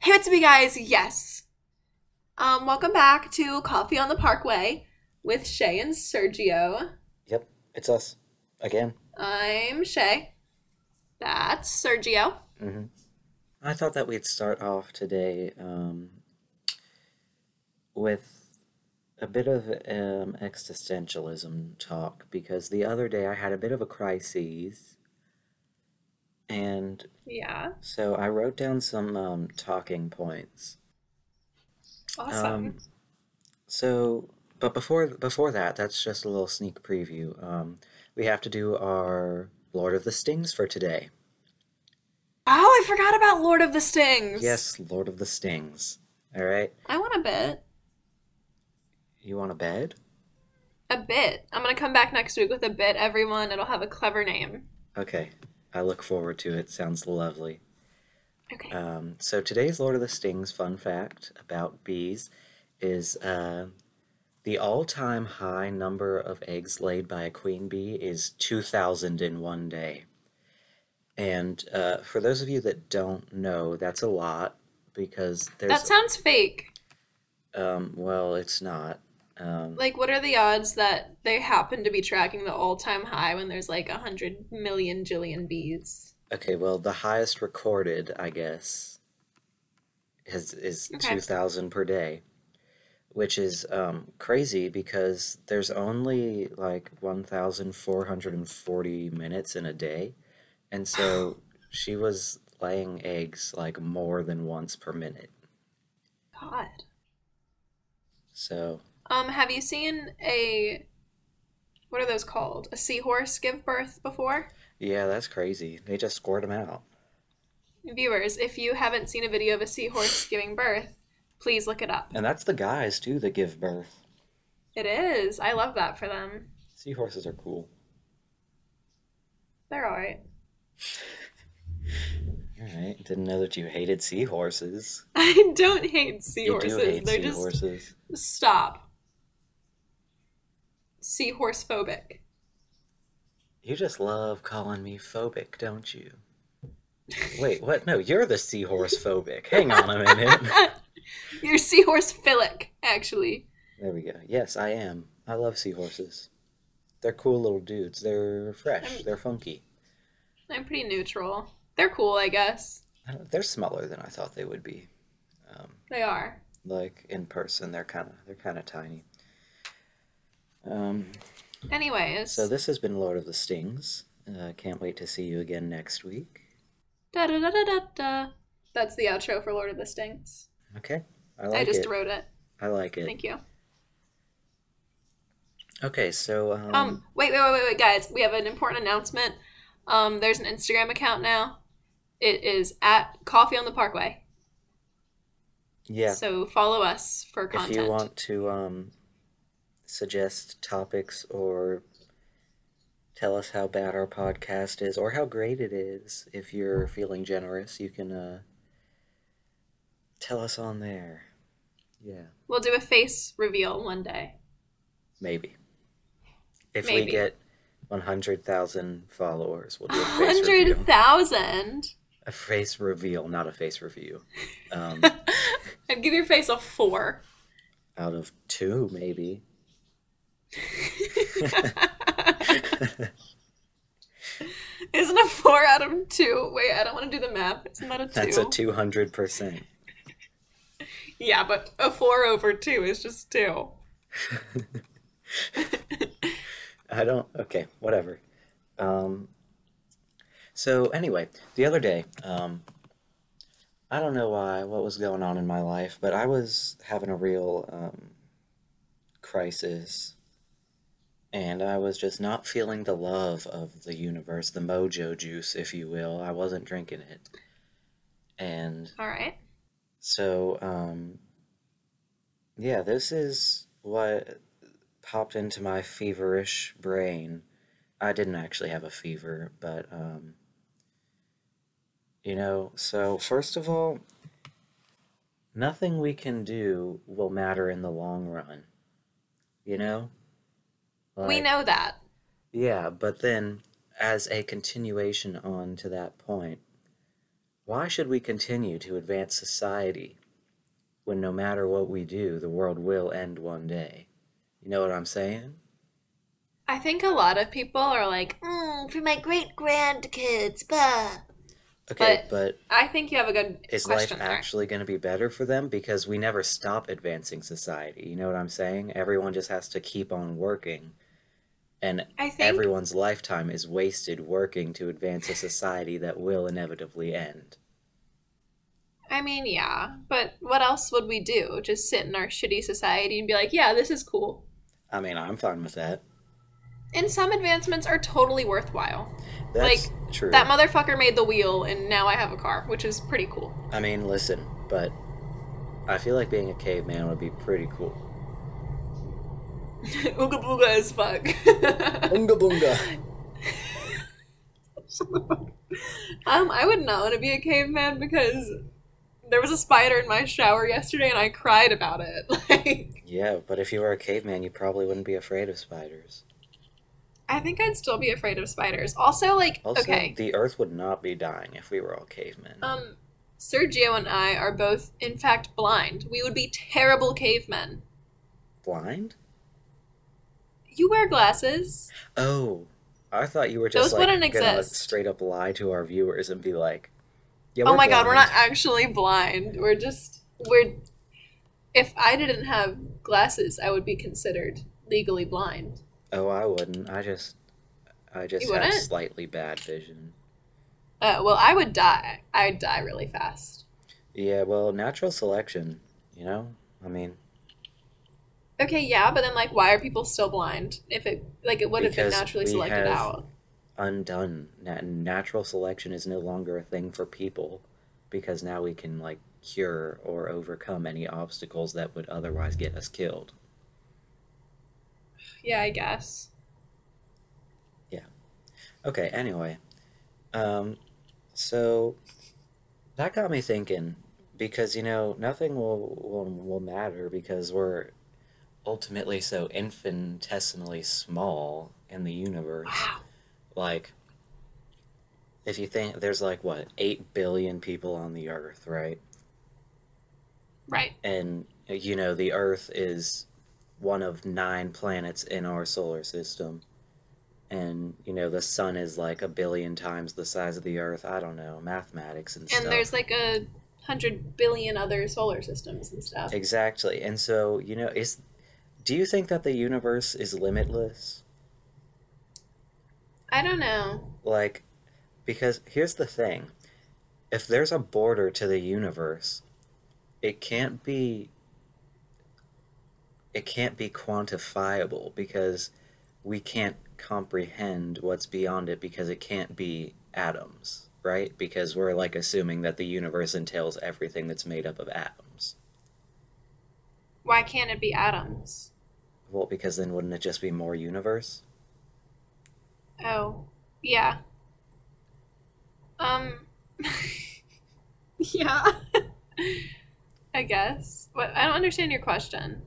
Hey, what's up, you guys? Yes. Um, welcome back to Coffee on the Parkway with Shay and Sergio. Yep, it's us again. I'm Shay. That's Sergio. hmm I thought that we'd start off today um, with a bit of um, existentialism talk because the other day I had a bit of a crisis, and Yeah. so I wrote down some um, talking points. Awesome. Um, so, but before before that, that's just a little sneak preview. Um, we have to do our Lord of the Stings for today. oh, I forgot about Lord of the Stings. Yes, Lord of the Stings. All right. I want a bit. You want a bed? A bit. I'm gonna come back next week with a bit, everyone. It'll have a clever name. Okay. I look forward to it. Sounds lovely. Okay. Um, so today's Lord of the Stings fun fact about bees is uh, the all-time high number of eggs laid by a queen bee is 2,000 in one day. And uh, for those of you that don't know, that's a lot because there's that sounds fake. um, well, it's not. Um, Like, what are the odds that they happen to be tracking the all-time high when there's like a hundred million jillion bees? Okay, well, the highest recorded, I guess, is is Okay. two thousand per day, which is um, crazy because there's only like one thousand four hundred and forty minutes in a day, and so she was laying eggs like more than once per minute. God. So Um, have you seen a what are those called? A seahorse give birth before? yeah, that's crazy. They just squirt them out. Viewers, if you haven't seen a video of a seahorse giving birth, please look it up. And that's the guys too that give birth. It is. I love that for them. Seahorses are cool. They're alright. All right, didn't know that you hated seahorses. I don't hate seahorses. You do hate They're seahorses. just stop. Seahorse phobic. You just love calling me phobic, don't you? Wait, what? No, you're the seahorse phobic. Hang on a minute. You're seahorse philic, actually. There we go. Yes, I am. I love seahorses. They're cool little dudes. They're fresh. They're funky. I'm pretty neutral. They're cool, I guess. I They're smaller than I thought they would be. Um, They are. like in person, they're kind of they're kind of tiny. Um, Anyways. so this has been Lord of the Stings. Uh, can't wait to see you again next week. Da da da da da da. That's the outro for Lord of the Stings. Okay, I like it. I just it. wrote it. I like it. Thank you. Okay, so um, Um, wait, wait, wait, wait, wait, guys. We have an important announcement. Um, there's an Instagram account now. It is at Coffee on the Parkway. yeah. So follow us for content. if you want to um, suggest topics or tell us how bad our podcast is or how great it is, if you're feeling generous, you can uh, tell us on there. Yeah, We'll do a face reveal one day. maybe. If Maybe. we get 100,000 followers, we'll do a face review. Hundred thousand. A face reveal, not a face review. Um, I'd give your face a four. out of two, maybe. Isn't a four out of two? Wait, I don't want to do the math. Isn't that a two? That's a 200%. Yeah, but a four over two is just two. I don't. Okay, whatever. Um. So anyway, the other day, um, I don't know why, what was going on in my life, but I was having a real um, crisis, and I was just not feeling the love of the universe, the mojo juice, if you will. I wasn't drinking it, and All right. so, um, yeah, this is what popped into my feverish brain. I didn't actually have a fever, but, um, you know, so first of all, nothing we can do will matter in the long run. You know? We know that. yeah, but then as a continuation on to that point, why should we continue to advance society when no matter what we do, the world will end one day? You know what I'm saying? I think a lot of people are like, Mm, for my great grandkids, bah. Okay, but, I think you have a good is life there. actually going to be better for them? Because we never stop advancing society. You know what I'm saying? Everyone just has to keep on working. And think everyone's lifetime is wasted working to advance a society that will inevitably end. I mean, yeah, but what else would we do? Just sit in our shitty society and be like, yeah, this is cool. I mean, I'm fine with that. And some advancements are totally worthwhile. That's true. That motherfucker made the wheel, and now I have a car, which is pretty cool. I mean, listen, but I feel like being a caveman would be pretty cool. Ooga booga as fuck. Bunga bunga. um, I would not want to be a caveman because there was a spider in my shower yesterday, and I cried about it. Like, Yeah, but if you were a caveman, you probably wouldn't be afraid of spiders. I think I'd still be afraid of spiders. Also, like, Also, okay, the Earth would not be dying if we were all cavemen. um, Sergio and I are both, in fact, blind. We would be terrible cavemen. Blind? You wear glasses. Oh, I thought you were just Those like wouldn't gonna exist. straight up lie to our viewers and be like, "Yeah, oh we're my god, we're not actually blind. We're just we're. If I didn't have glasses, I would be considered legally blind. Oh, I wouldn't. I just, I just You have wouldn't? slightly bad vision. Uh, well, I would die. I'd die really fast. Yeah, well, natural selection. You know, I mean, Okay, yeah, but then like, why are people still blind? If it like it would have been naturally selected out. undone. Na- natural selection is no longer a thing for people because now we can like cure or overcome any obstacles that would otherwise get us killed. Yeah, I guess. Yeah. Okay, anyway. Um so that got me thinking because you know, nothing will will, will matter because we're ultimately so infinitesimally small in the universe. Wow. Like if you think there's like what, 8 billion people on the earth, right? Right. and you know the earth is one of nine planets in our solar system and you know the sun is like a billion times the size of the earth i don't know mathematics and, stuff And there's like a hundred billion other solar systems and stuff. exactly and so you know is do you think that the universe is limitless I don't know. like because here's the thing if there's a border to the universe it can't be it can't be quantifiable because we can't comprehend what's beyond it because it can't be atoms right because we're like assuming that the universe entails everything that's made up of atoms Why can't it be atoms? Well because then wouldn't it just be more universe Oh, yeah. Um. yeah. I guess. What? I don't understand your question.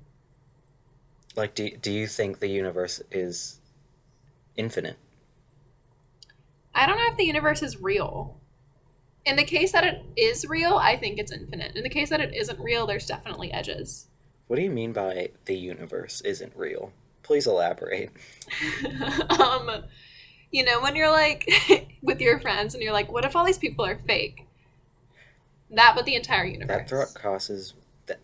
like do, do you think the universe is infinite I don't know if the universe is real. In the case that it is real, I think it's infinite. In the case that it isn't real, there's definitely edges. What do you mean by the universe isn't real please elaborate um, you know, when you're like with your friends and you're like, what if all these people are fake? That, but the entire universe. That thought crosses that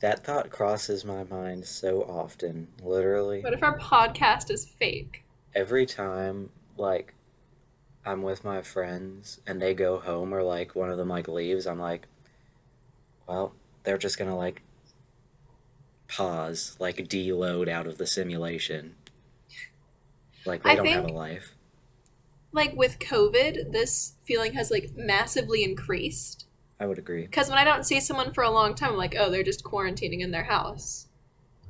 that thought crosses my mind so often. Literally What if our podcast is fake? every time like I'm with my friends and they go home or like one of them like leaves, I'm like, well, they're just gonna like pause, like deload out of the simulation. Like they I don't have a life. Like with COVID, this feeling has like massively increased. I would agree. Because when I don't see someone for a long time, I'm like, oh, they're just quarantining in their house.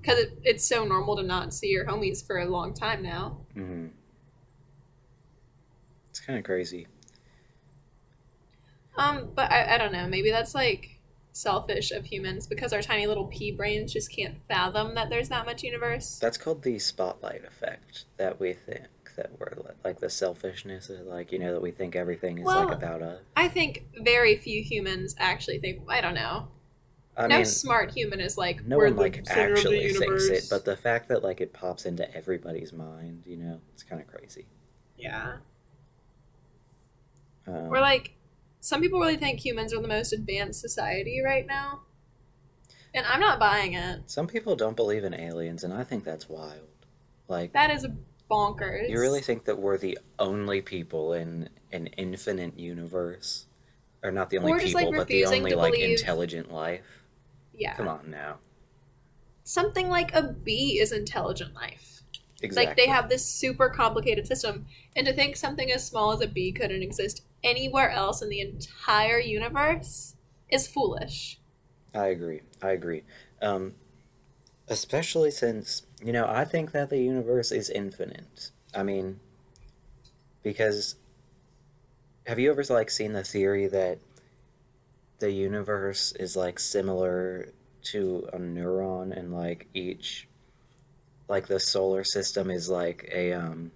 Because it, it's so normal to not see your homies for a long time now. hmm It's kind of crazy. Um, but I, I don't know. Maybe that's like selfish of humans because our tiny little pea brains just can't fathom that there's that much universe. That's called the spotlight effect that we think that we're like the selfishness, of, like you know that we think everything is Well, like about us. I think very few humans actually think. I don't know. I no mean, smart human is like no we're one the like center of the actually thinks it, but the fact that like it pops into everybody's mind, you know, it's kind of crazy. yeah, Um, or like some people really think humans are the most advanced society right now, and I'm not buying it. some people don't believe in aliens, and I think that's wild. Like, That is bonkers. you really think that we're the only people in an infinite universe, or not the only just, like, people, but the only like believe- intelligent life? Yeah. Come on now. Something like a bee is intelligent life. Exactly. Like they have this super complicated system, and to think something as small as a bee couldn't exist anywhere else in the entire universe is foolish. I agree. I agree. Um, especially since you know I think that the universe is infinite. I mean, because have you ever like seen the theory that the universe is like similar to a neuron and like each like the solar system is like a um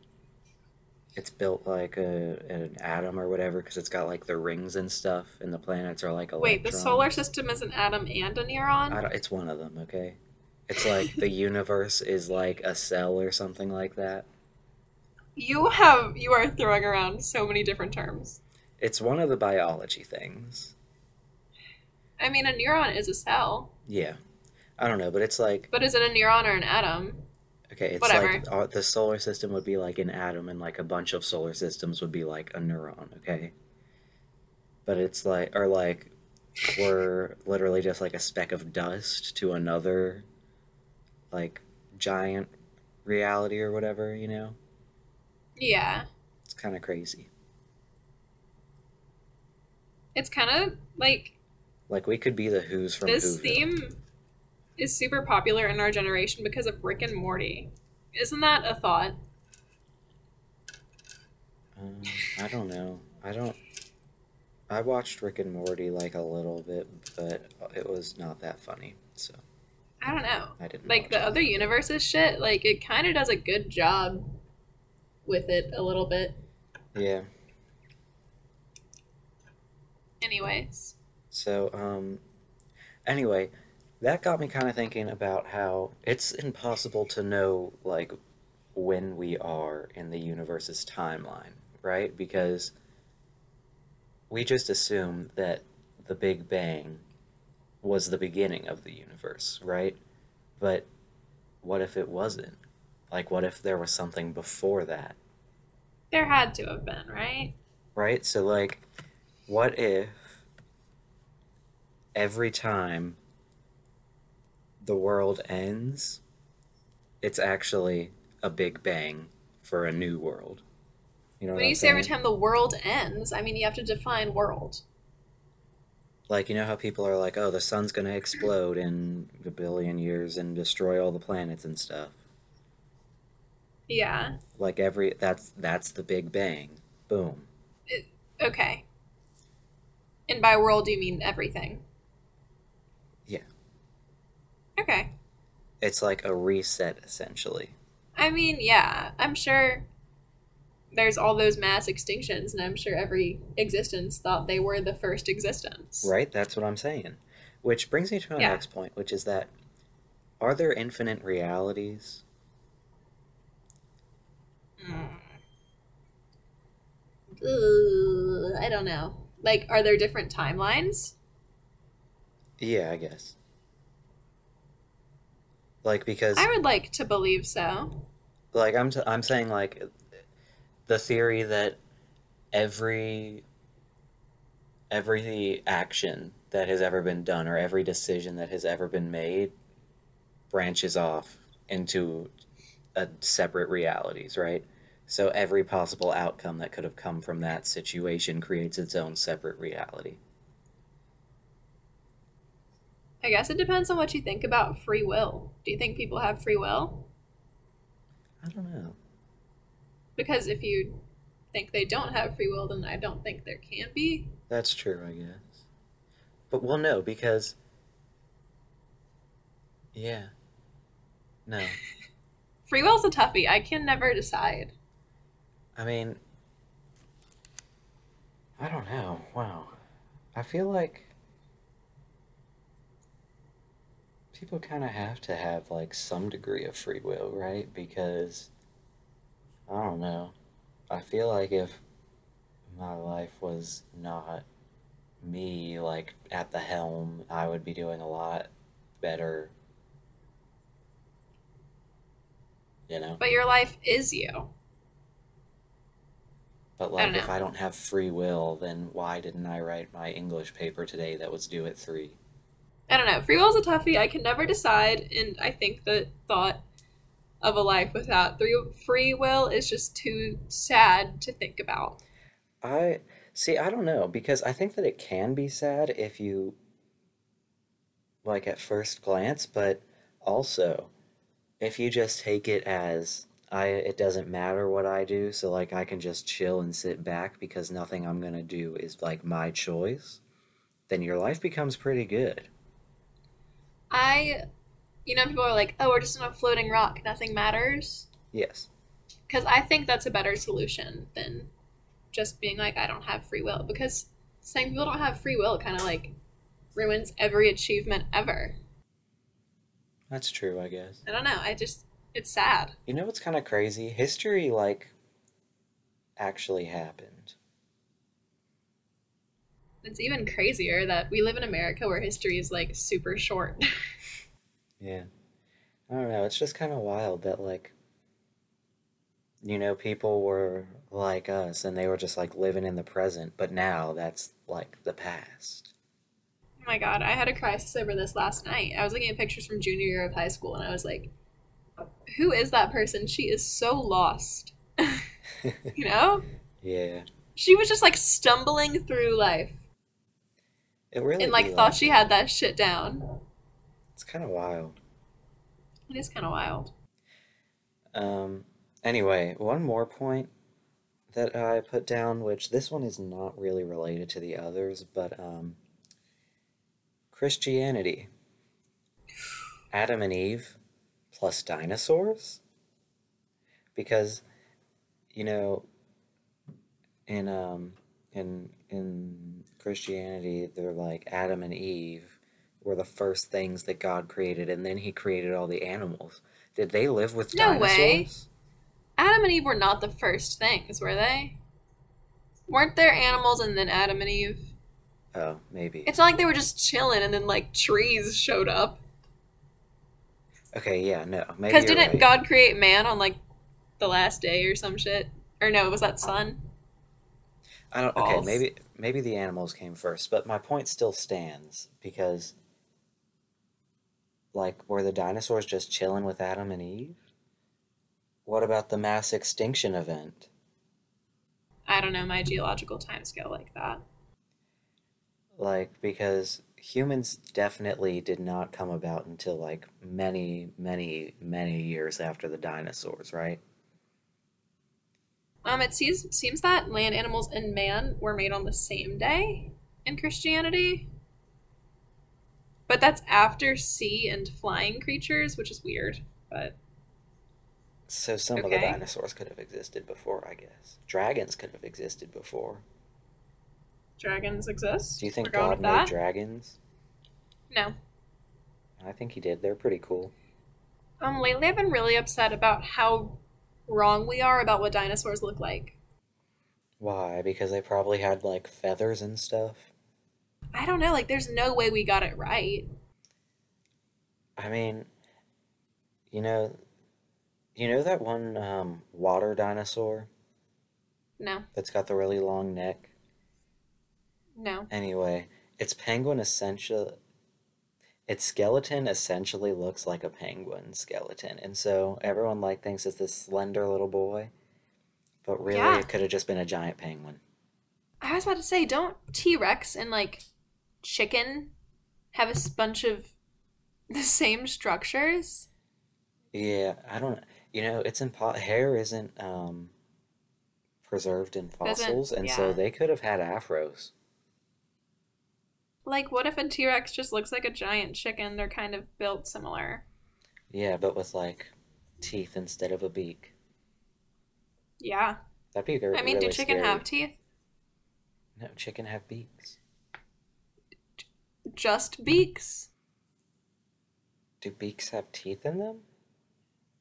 it's built like a an atom or whatever because it's got like the rings and stuff and the planets are like a. Wait, the solar system is an atom and a neuron? I don't, it's one of them, okay? It's like the universe is like a cell or something like that. You have you are throwing around so many different terms. It's one of the biology things. I mean, a neuron is a cell, Yeah. I don't know, but it's like but is it a neuron or an atom? Okay, it's Whatever. like uh, the solar system would be like an atom and like a bunch of solar systems would be like a neuron, okay? But it's like or like we're literally just like a speck of dust to another like giant reality or whatever, you know? Yeah, It's kind of crazy. it's kind of like Like we could be the Who's from this Whoville. theme is super popular in our generation because of Rick and Morty. Isn't that a thought? Um, I don't know. I don't. I watched Rick and Morty like a little bit, but it was not that funny, so I don't know. I didn't. Like the it. other universes shit, like it kind of does a good job with it a little bit. Yeah. Anyways, So, um, anyway, that got me kind of thinking about how it's impossible to know like when we are in the universe's timeline, right? Because we just assume that the Big Bang was the beginning of the universe, right? But what if it wasn't? Like, what if there was something before that? there had to have been, right? right? So, like, what if every time the world ends, it's actually a big bang for a new world? You know what When I'm you say every time the world ends, I mean you have to define world. Like, you know how people are like, oh, the sun's gonna explode in a billion years and destroy all the planets and stuff. Yeah. Like every that's that's the Big Bang. Boom. Okay. And by world, do you mean everything? Okay. It's like a reset essentially. I mean, yeah, I'm sure there's all those mass extinctions, and I'm sure every existence thought they were the first existence. Right? That's what I'm saying. Which brings me to my Yeah. next point, which is that are there infinite realities? Mm. Ugh, I don't know. Like, are there different timelines? Yeah, I guess. Like because I would like to believe so. like I'm t- I'm saying like the theory that every every action that has ever been done or every decision that has ever been made branches off into a separate realities, right? So every possible outcome that could have come from that situation creates its own separate reality. I guess it depends on what you think about free will. Do you think people have free will? I don't know. Because if you think they don't have free will, then I don't think there can be. That's true, I guess. But well, no, because yeah, no, Free will's a toughie. I can never decide. I mean, I don't know. Wow. I feel like people kind of have to have like some degree of free will, right? Because I don't know. I feel like if my life was not me like at the helm, I would be doing a lot better. You know? But your life is you. But like don't if. I don't have free will, then why didn't I write my English paper today that was due at 3? I don't know. Free will is a toughie. I can never decide, and I think the thought of a life without free will is just too sad to think about. I see, I don't know because I think that it can be sad if you like at first glance, but also if you just take it as I it doesn't matter what I do, so like I can just chill and sit back because nothing I'm gonna do is like my choice, then your life becomes pretty good. I, you know, people are like, "Oh, we're just on a floating rock. Nothing matters." Yes. Because I think that's a better solution than just being like, "I don't have free will." Because saying people don't have free will kind of like ruins every achievement ever. That's true, I guess. I don't know. I just it's sad. You know what's kind of crazy? History, like, actually happened. It's even crazier that we live in America where history is like super short. Yeah. I don't know. It's just kind of wild that, like, you know, people were like us and they were just, like, living in the present, but now that's, like, the past. Oh my god, I had a crisis over this last night. I was looking at pictures from junior year of high school and I was like, who is that person? She is so lost. you know? Yeah. She was just like stumbling through life It really and like thought she had that shit down. It's kind of wild. It is kind of wild. Um, anyway, one more point that I put down, which this one is not really related to the others, but um, Christianity. Adam and Eve plus dinosaurs? Because, you know, in um in in Christianity, they're like Adam and Eve were the first things that God created, and then He created all the animals. Did they live with No dinosaurs? way. Adam and Eve were not the first things, were they? Weren't there animals and then Adam and Eve? Oh, maybe. It's not like they were just chilling and then like trees showed up. Okay, yeah, no, maybe Because didn't right. God create man on like the last day or some shit? Or no, was that sun? I don't. Okay, Balls. maybe maybe the animals came first, but my point still stands because, like, were the dinosaurs just chilling with Adam and Eve? What about the mass extinction event? I don't know my geological timescale like that. Like, because humans definitely did not come about until like many, many, many years after the dinosaurs, right? Um, it seems seems that land animals and man were made on the same day in Christianity. But that's after sea and flying creatures, which is weird. But So some of the dinosaurs could have existed before, I guess. Dragons could have existed before. dragons exist. Do you think God made that? dragons? No. I think he did. They're pretty cool. Um, lately I've been really upset about how wrong we are about what dinosaurs look like. Why? Because they probably had like feathers and stuff. I don't know, like there's no way we got it right. I mean, you know, you know that one um, water dinosaur No, that's got the really long neck? no. Anyway, its penguin essential its skeleton essentially looks like a penguin skeleton. And so everyone like thinks it's this slender little boy, but really Yeah. it could have just been a giant penguin. I was about to say, don't T Rex and like chicken have a bunch of the same structures? Yeah, I don't you know, it's impo- hair isn't um preserved in Doesn't- fossils and so they could have had afros. Like, what if a T Rex just looks like a giant chicken? They're kind of built similar. Yeah, but with like teeth instead of a beak. Yeah. That'd be very. I mean, really do chicken scary. have teeth? No, chicken have beaks. Just beaks? Do beaks have teeth in them?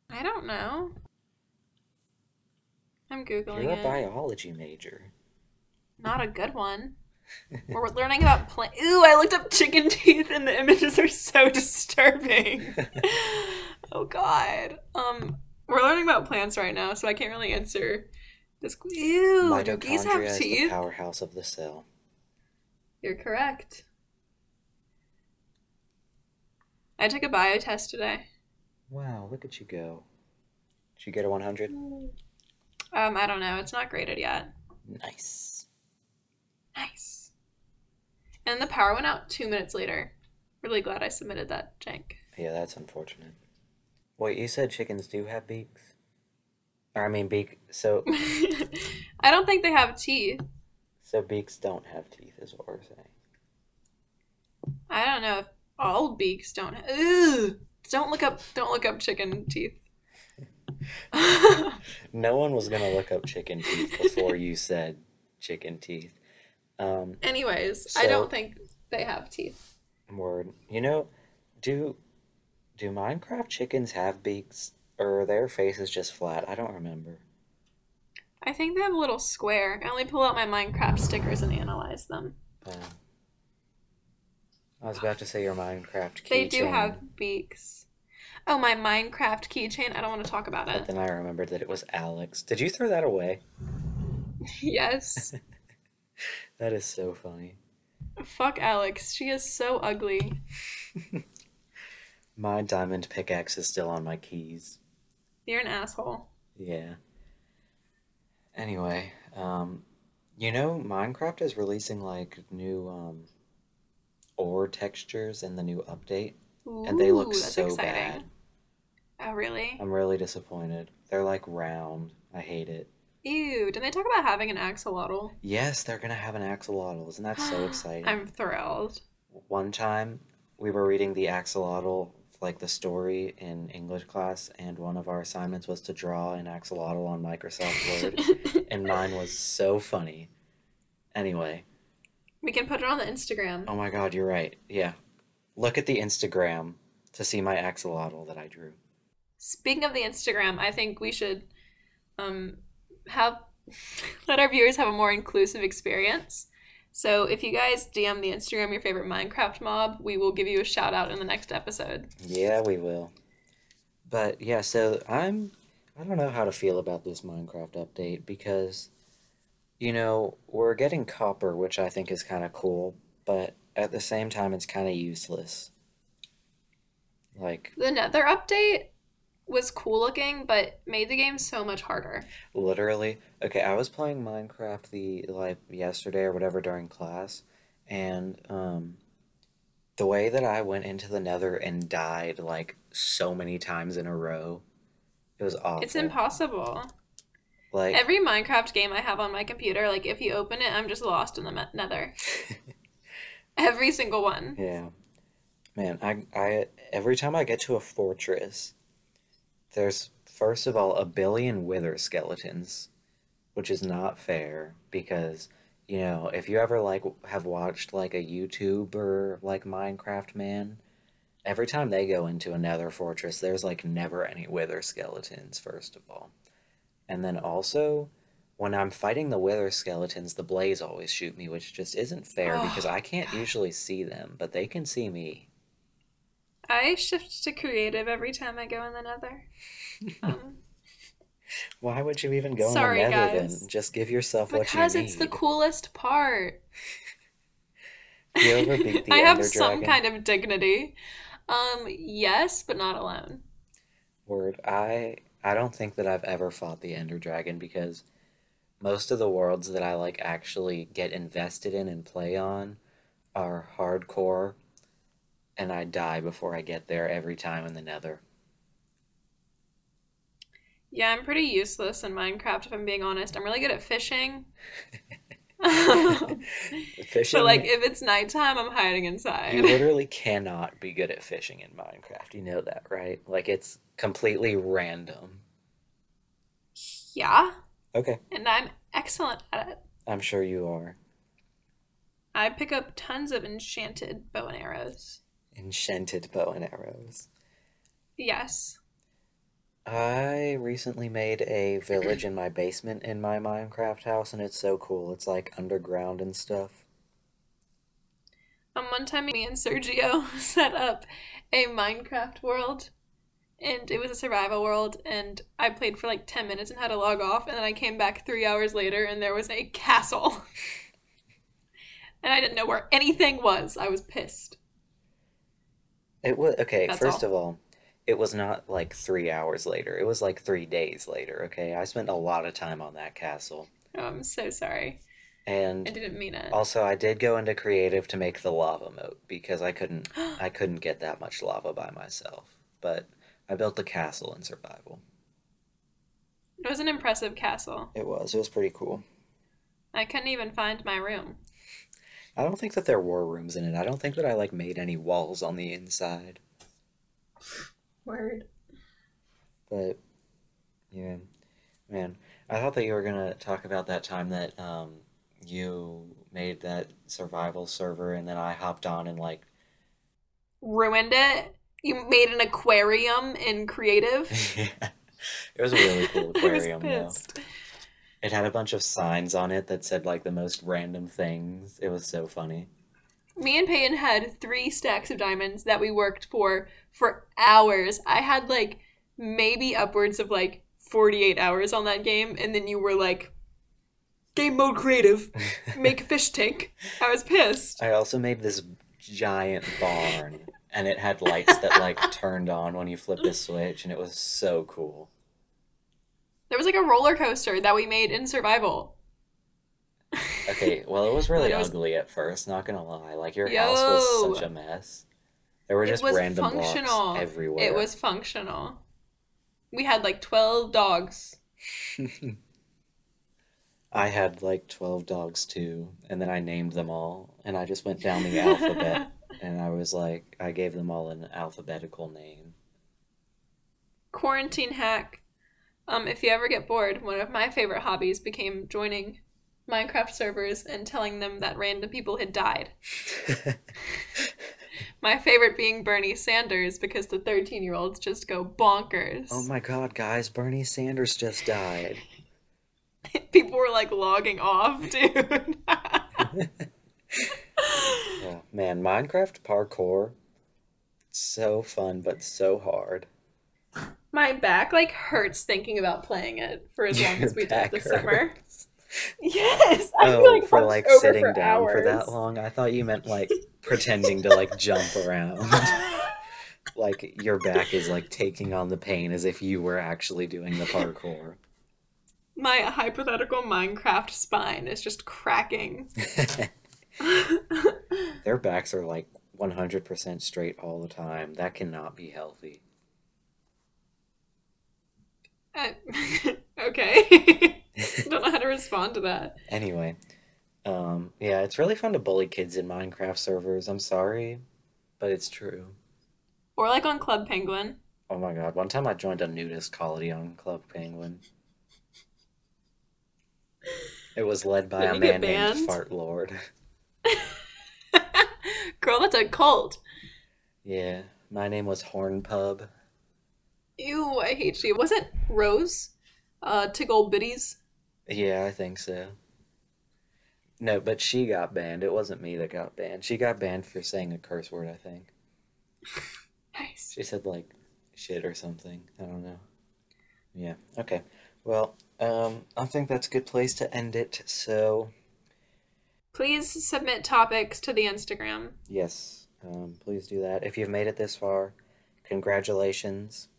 I don't know. I'm googling You're a it. biology major. Not a good one. We're learning about plant. Ooh, I looked up chicken teeth, and the images are so disturbing. oh God. Um, we're learning about plants right now, so I can't really answer this. Ew, do Mitochondria have is the powerhouse of the cell. You're correct. I took a bio test today. Wow, look at you go. Did you get a 100? Um, I don't know. It's not graded yet. Nice. Nice. And the power went out two minutes later. Really glad I submitted that, Jank. Yeah, that's unfortunate. Wait, you said chickens do have beaks? Or, I mean, beak. So, I don't think they have teeth. so beaks don't have teeth, is what we're saying. I don't know if all beaks don't. Ha- Ugh. Don't look up. Don't look up chicken teeth. No one was gonna look up chicken teeth before you said chicken teeth. Um, Anyways, I don't think they have teeth. word. You know, do do Minecraft chickens have beaks, or are their faces just flat? I don't remember. I think they have a little square. I only pull out my Minecraft stickers and analyze them. Uh, I was about to say your Minecraft keychain. They do have beaks. Oh, my Minecraft keychain. I don't want to talk about But it. then I remembered that it was Alex. Did you throw that away? yes. That is so funny. Fuck Alex. She is so ugly. My diamond pickaxe is still on my keys. You're an asshole. Yeah. Anyway, um, you know, Minecraft is releasing like new um, ore textures in the new update, and they look so exciting. bad. Oh, really? I'm really disappointed. They're like round. I hate it. Ew. Didn't they talk about having an axolotl? Yes, they're gonna have an axolotl. Isn't that so exciting? I'm thrilled. One time, we were reading the axolotl, like the story in English class, and one of our assignments was to draw an axolotl on Microsoft Word, and mine was so funny. Anyway, we can put it on the Instagram. oh my god, you're right. Yeah. Look at the Instagram to see my axolotl that I drew. Speaking of the Instagram, I think we should um, have let our viewers have a more inclusive experience. So if you guys DM the Instagram your favorite Minecraft mob, we will give you a shout out in the next episode. Yeah, we will. But yeah, so I'm I don't know how to feel about this Minecraft update because you know, we're getting copper, which I think is kind of cool, but at the same time it's kind of useless. Like The Nether update was cool looking, but made the game so much harder. literally, okay, I was playing Minecraft the like yesterday or whatever during class and um the way that I went into the Nether and died like so many times in a row, it was awful. It's impossible. Like Every Minecraft game I have on my computer, like if you open it, I'm just lost in the Nether. Every single one. Yeah. Man, I I every time I get to a fortress, there's first of all a billion wither skeletons, which is not fair because, you know, if you ever like have watched like a YouTuber like Minecraft man, every time they go into a nether fortress, there's like never any wither skeletons, first of all. And then also, when I'm fighting the wither skeletons, the blaze always shoot me, which just isn't fair Oh, because I can't usually see them, but they can see me. I shift to creative every time I go in the Nether. Um, Why would you even go Sorry, in the nether guys. then? Just give yourself what you need. because it's the coolest part. You ever beat the I have Ender some Dragon? kind of dignity. Um, yes, but not alone. Word. I I don't think that I've ever fought the Ender Dragon because most of the worlds that I like actually get invested in and play on are hardcore and I die before I get there every time in the nether. Yeah, I'm pretty useless in Minecraft if I'm being honest. I'm really good at fishing. Fishing But like if it's nighttime, I'm hiding inside. you literally cannot be good at fishing in Minecraft. You know that, right? Like it's completely random. yeah. Okay. and I'm excellent at it. I'm sure you are. I pick up tons of enchanted bow and arrows. Enchanted bow and arrows. Yes. I recently made a village in my basement in my Minecraft house, and it's so cool. It's like underground and stuff. Um, one time, me and Sergio set up a Minecraft world, and it was a survival world. And I played for like ten minutes and had to log off, and then I came back three hours later, and there was a castle, and I didn't know where anything was. I was pissed. It was okay. That's first all. of all, it was not like three hours later. It was like three days later. Okay, I spent a lot of time on that castle, Oh, I'm so sorry. And I didn't mean it. also I did go into creative to make the lava moat because I couldn't I couldn't get that much lava by myself. But I built the castle in survival. It was an impressive castle. It was. It was pretty cool. I couldn't even find my room. I don't think that there were rooms in it. I don't think that I like made any walls on the inside. Word. But yeah, man, I thought that you were gonna talk about that time that um you made that survival server and then I hopped on and like Ruined it. You made an aquarium in creative. yeah. It was a really cool aquarium though. It had a bunch of signs on it that said like the most random things. It was so funny. Me and Peyton had three stacks of diamonds that we worked for for hours. I had like maybe upwards of like 48 hours on that game, and then you were like, game mode creative, make a fish tank. I was pissed. I also made this giant barn and it had lights that like turned on when you flipped the switch and it was so cool. There was like a roller coaster that we made in survival. Okay, well, it was really It was- ugly at first, not gonna lie. Like, your house was such a mess. There were just random functional. blocks everywhere. It was functional. We had like 12 dogs. I had like 12 dogs too, and then I named them all, and I just went down the alphabet, and I was like, I gave them all an alphabetical name. Quarantine hack. Um, if you ever get bored, one of my favorite hobbies became joining Minecraft servers and telling them that random people had died. My favorite being Bernie Sanders because the 13 year olds just go bonkers. oh my god, guys, Bernie Sanders just died. People were like logging off, dude. Yeah, man, Minecraft parkour, so fun, but so hard. My back like hurts thinking about playing it for as long Your as we did this summer. Yes, I Oh, feel like for like over sitting for down for hours. that long? I thought you meant like pretending to like jump around. like your back is like taking on the pain as if you were actually doing the parkour. My hypothetical Minecraft spine is just cracking. Their backs are like 100% straight all the time. That cannot be healthy. Okay. Don't know how to respond to that. Anyway, um, yeah, it's really fun to bully kids in Minecraft servers. I'm sorry, but it's true. Or like on Club Penguin. Oh my god, one time I joined a nudist colony on Club Penguin. It was led by Did a man named? Fart Lord. Girl, that's a cult. Yeah, my name was Horn Pub. Ew, I hate you. Was it Rose? Uh, Tickle Bitties? Yeah, I think so. No, but she got banned. It wasn't me that got banned. She got banned for saying a curse word, I think. Nice. She said like shit or something. I don't know. Yeah. Okay. Well, um, I think that's a good place to end it. So, Please submit topics to the Instagram. yes, um, please do that. If you've made it this far, congratulations.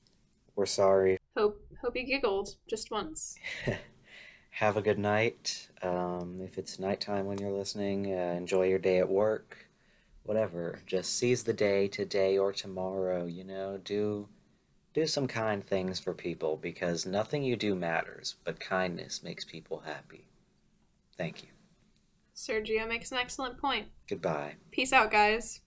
We're sorry. Hope hope you giggled just once. Have a good night. Um, if it's nighttime when you're listening, uh, enjoy your day at work. Whatever. Just seize the day today or tomorrow. You know, do do some kind things for people because nothing you do matters, but kindness makes people happy. Thank you. Sergio makes an excellent point. Goodbye. Peace out, guys.